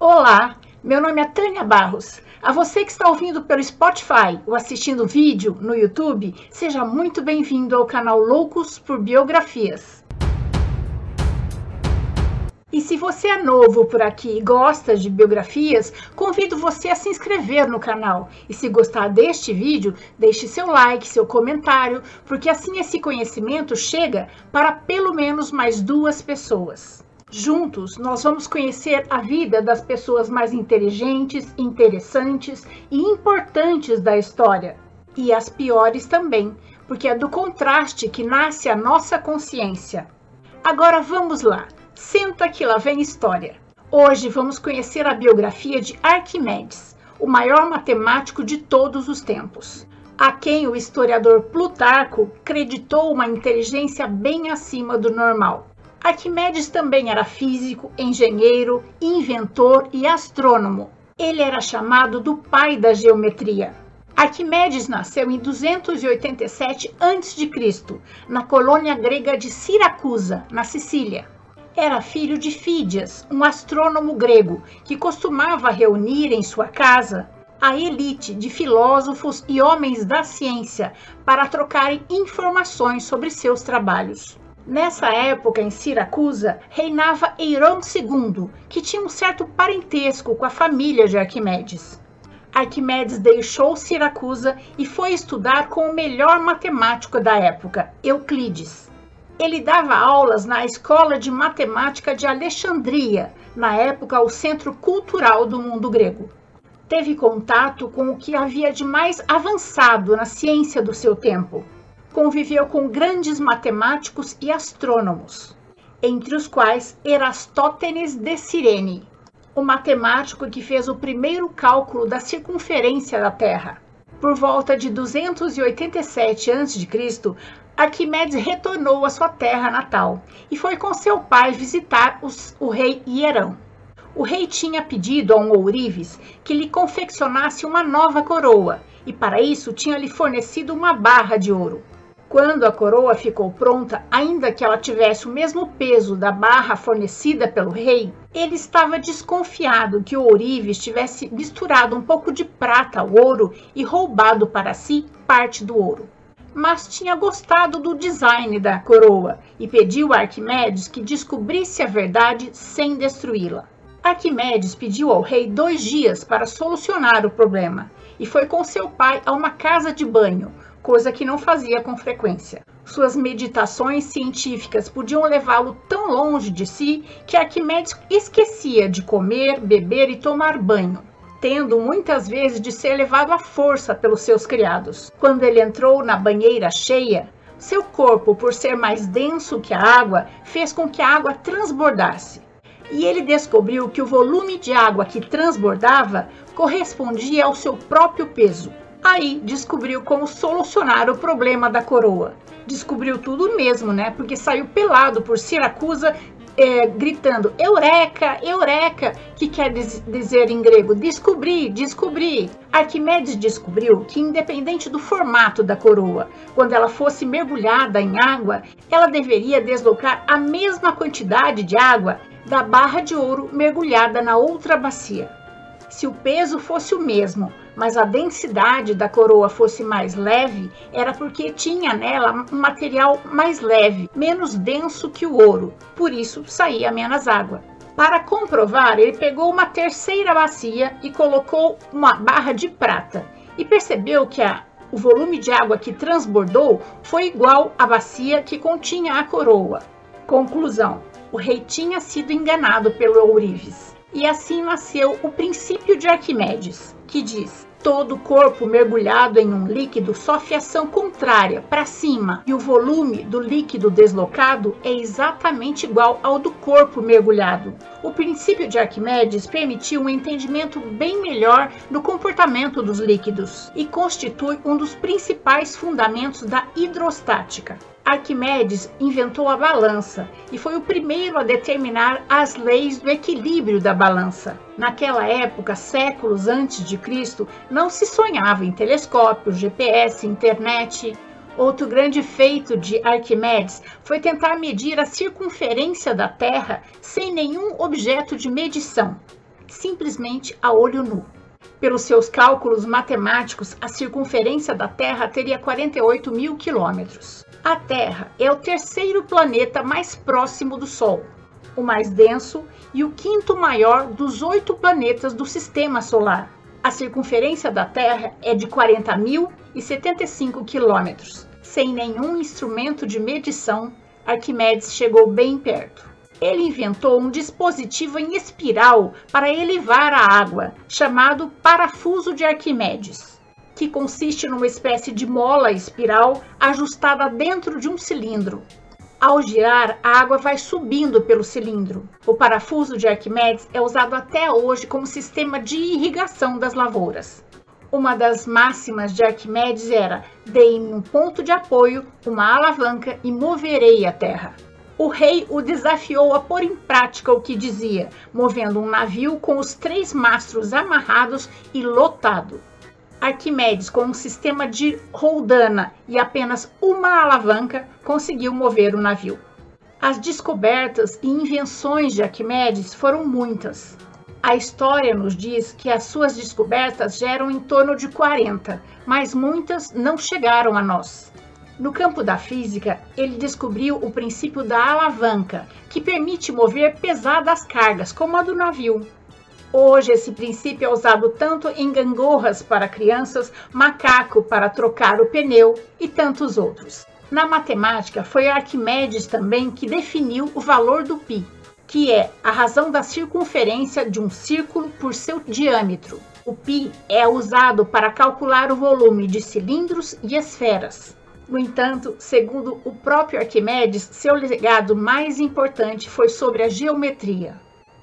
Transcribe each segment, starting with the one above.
Olá, meu nome é Tânia Barros. A você que está ouvindo pelo Spotify ou assistindo vídeo no YouTube, seja muito bem-vindo ao canal Loucos por Biografias. E se você é novo por aqui e gosta de biografias, convido você a se inscrever no canal. E se gostar deste vídeo, deixe seu like, seu comentário, porque assim esse conhecimento chega para pelo menos mais duas pessoas. Juntos, nós vamos conhecer a vida das pessoas mais inteligentes, interessantes e importantes da história. E as piores também, porque é do contraste que nasce a nossa consciência. Agora vamos lá, senta que lá vem história. Hoje vamos conhecer a biografia de Arquimedes, o maior matemático de todos os tempos, a quem o historiador Plutarco creditou uma inteligência bem acima do normal. Arquimedes também era físico, engenheiro, inventor e astrônomo. Ele era chamado do pai da geometria. Arquimedes nasceu em 287 a.C., na colônia grega de Siracusa, na Sicília. Era filho de Fídias, um astrônomo grego que costumava reunir em sua casa a elite de filósofos e homens da ciência para trocarem informações sobre seus trabalhos. Nessa época, em Siracusa, reinava Eirão II, que tinha um certo parentesco com a família de Arquimedes. Arquimedes deixou Siracusa e foi estudar com o melhor matemático da época, Euclides. Ele dava aulas na Escola de Matemática de Alexandria, na época o centro cultural do mundo grego. Teve contato com o que havia de mais avançado na ciência do seu tempo conviveu com grandes matemáticos e astrônomos, entre os quais Erastótenes de Cirene, o matemático que fez o primeiro cálculo da circunferência da Terra. Por volta de 287 a.C., Arquimedes retornou à sua terra natal e foi com seu pai visitar os, o rei Hierão. O rei tinha pedido a um ourives que lhe confeccionasse uma nova coroa e, para isso, tinha lhe fornecido uma barra de ouro. Quando a coroa ficou pronta, ainda que ela tivesse o mesmo peso da barra fornecida pelo rei, ele estava desconfiado que o ourives tivesse misturado um pouco de prata ao ouro e roubado para si parte do ouro. Mas tinha gostado do design da coroa e pediu a Arquimedes que descobrisse a verdade sem destruí-la. Arquimedes pediu ao rei dois dias para solucionar o problema e foi com seu pai a uma casa de banho, coisa que não fazia com frequência. Suas meditações científicas podiam levá-lo tão longe de si que Arquimedes esquecia de comer, beber e tomar banho, tendo muitas vezes de ser levado à força pelos seus criados. Quando ele entrou na banheira cheia, seu corpo, por ser mais denso que a água, fez com que a água transbordasse. E ele descobriu que o volume de água que transbordava correspondia ao seu próprio peso. Aí descobriu como solucionar o problema da coroa. Descobriu tudo mesmo, né? Porque saiu pelado por Siracusa é, gritando Eureka, Eureka, que quer dizer em grego descobri, descobri. Arquimedes descobriu que, independente do formato da coroa, quando ela fosse mergulhada em água, ela deveria deslocar a mesma quantidade de água da barra de ouro mergulhada na outra bacia. Se o peso fosse o mesmo, mas a densidade da coroa fosse mais leve, era porque tinha nela um material mais leve, menos denso que o ouro, por isso saía menos água. Para comprovar, ele pegou uma terceira bacia e colocou uma barra de prata e percebeu que a, o volume de água que transbordou foi igual à bacia que continha a coroa. Conclusão: o rei tinha sido enganado pelo ourives. E assim nasceu o princípio de Arquimedes, que diz: Todo corpo mergulhado em um líquido sofre ação contrária, para cima, e o volume do líquido deslocado é exatamente igual ao do corpo mergulhado. O princípio de Arquimedes permitiu um entendimento bem melhor do comportamento dos líquidos e constitui um dos principais fundamentos da hidrostática. Arquimedes inventou a balança e foi o primeiro a determinar as leis do equilíbrio da balança. Naquela época, séculos antes de Cristo, não se sonhava em telescópios, GPS, internet. Outro grande feito de Arquimedes foi tentar medir a circunferência da Terra sem nenhum objeto de medição. simplesmente a olho nu. Pelos seus cálculos matemáticos, a circunferência da Terra teria 48 mil quilômetros. A Terra é o terceiro planeta mais próximo do Sol, o mais denso e o quinto maior dos oito planetas do Sistema Solar. A circunferência da Terra é de 40.075 quilômetros. Sem nenhum instrumento de medição, Arquimedes chegou bem perto. Ele inventou um dispositivo em espiral para elevar a água, chamado parafuso de Arquimedes, que consiste numa espécie de mola espiral ajustada dentro de um cilindro. Ao girar, a água vai subindo pelo cilindro. O parafuso de Arquimedes é usado até hoje como sistema de irrigação das lavouras. Uma das máximas de Arquimedes era: dei-me um ponto de apoio, uma alavanca e moverei a terra. O rei o desafiou a pôr em prática o que dizia, movendo um navio com os três mastros amarrados e lotado. Arquimedes, com um sistema de roldana e apenas uma alavanca, conseguiu mover o navio. As descobertas e invenções de Arquimedes foram muitas. A história nos diz que as suas descobertas geram em torno de 40, mas muitas não chegaram a nós. No campo da física, ele descobriu o princípio da alavanca, que permite mover pesadas cargas, como a do navio. Hoje, esse princípio é usado tanto em gangorras para crianças, macaco para trocar o pneu e tantos outros. Na matemática, foi Arquimedes também que definiu o valor do π, que é a razão da circunferência de um círculo por seu diâmetro. O π é usado para calcular o volume de cilindros e esferas. No entanto, segundo o próprio Arquimedes, seu legado mais importante foi sobre a geometria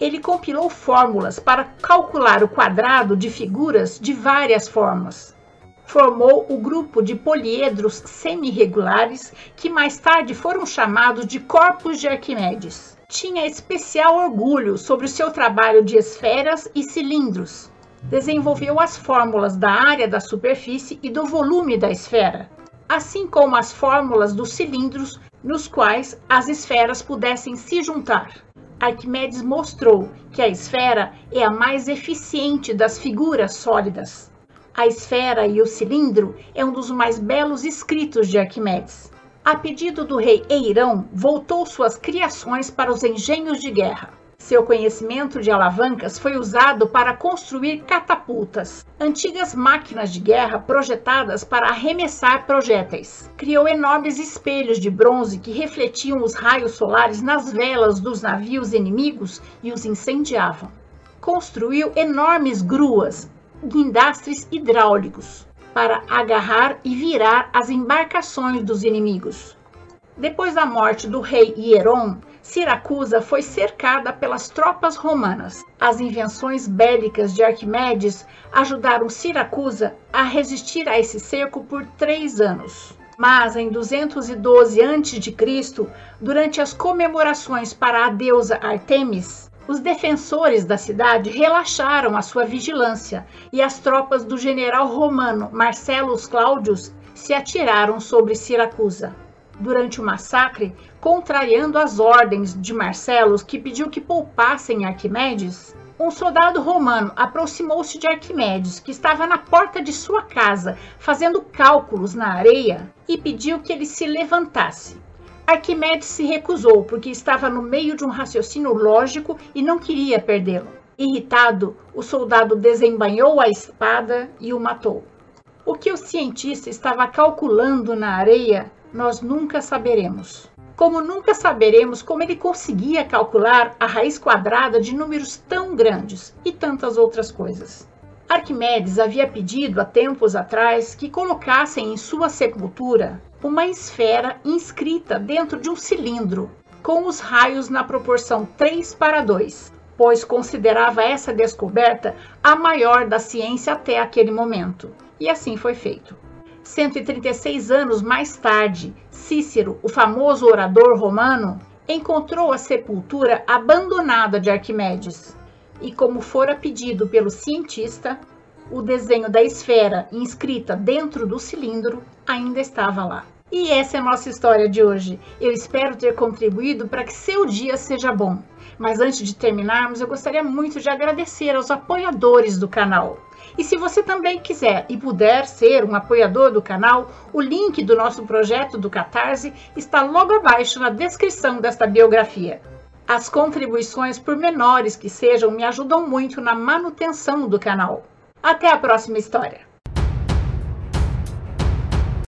ele compilou fórmulas para calcular o quadrado de figuras de várias formas. Formou o grupo de poliedros semi-regulares, que mais tarde foram chamados de corpos de Arquimedes. Tinha especial orgulho sobre o seu trabalho de esferas e cilindros. Desenvolveu as fórmulas da área da superfície e do volume da esfera, assim como as fórmulas dos cilindros nos quais as esferas pudessem se juntar. Arquimedes mostrou que a esfera é a mais eficiente das figuras sólidas. A esfera e o cilindro é um dos mais belos escritos de Arquimedes. A pedido do rei Eirão, voltou suas criações para os engenhos de guerra. Seu conhecimento de alavancas foi usado para construir catapultas, antigas máquinas de guerra projetadas para arremessar projéteis. Criou enormes espelhos de bronze que refletiam os raios solares nas velas dos navios inimigos e os incendiavam. Construiu enormes gruas, guindastres hidráulicos, para agarrar e virar as embarcações dos inimigos. Depois da morte do rei Hieron, Siracusa foi cercada pelas tropas romanas. As invenções bélicas de Arquimedes ajudaram Siracusa a resistir a esse cerco por três anos. Mas em 212 a.C., durante as comemorações para a deusa Artemis, os defensores da cidade relaxaram a sua vigilância e as tropas do general romano Marcellus Claudius se atiraram sobre Siracusa durante o massacre, contrariando as ordens de Marcelos, que pediu que poupassem Arquimedes, um soldado romano aproximou-se de Arquimedes, que estava na porta de sua casa, fazendo cálculos na areia, e pediu que ele se levantasse. Arquimedes se recusou, porque estava no meio de um raciocínio lógico e não queria perdê-lo. Irritado, o soldado desembanhou a espada e o matou. O que o cientista estava calculando na areia nós nunca saberemos. Como nunca saberemos como ele conseguia calcular a raiz quadrada de números tão grandes e tantas outras coisas. Arquimedes havia pedido há tempos atrás que colocassem em sua sepultura uma esfera inscrita dentro de um cilindro, com os raios na proporção 3 para 2, pois considerava essa descoberta a maior da ciência até aquele momento. E assim foi feito. 136 anos mais tarde, Cícero, o famoso orador romano, encontrou a sepultura abandonada de Arquimedes. E, como fora pedido pelo cientista, o desenho da esfera inscrita dentro do cilindro ainda estava lá. E essa é a nossa história de hoje. Eu espero ter contribuído para que seu dia seja bom. Mas antes de terminarmos, eu gostaria muito de agradecer aos apoiadores do canal. E se você também quiser e puder ser um apoiador do canal, o link do nosso projeto do Catarse está logo abaixo na descrição desta biografia. As contribuições, por menores que sejam, me ajudam muito na manutenção do canal. Até a próxima história!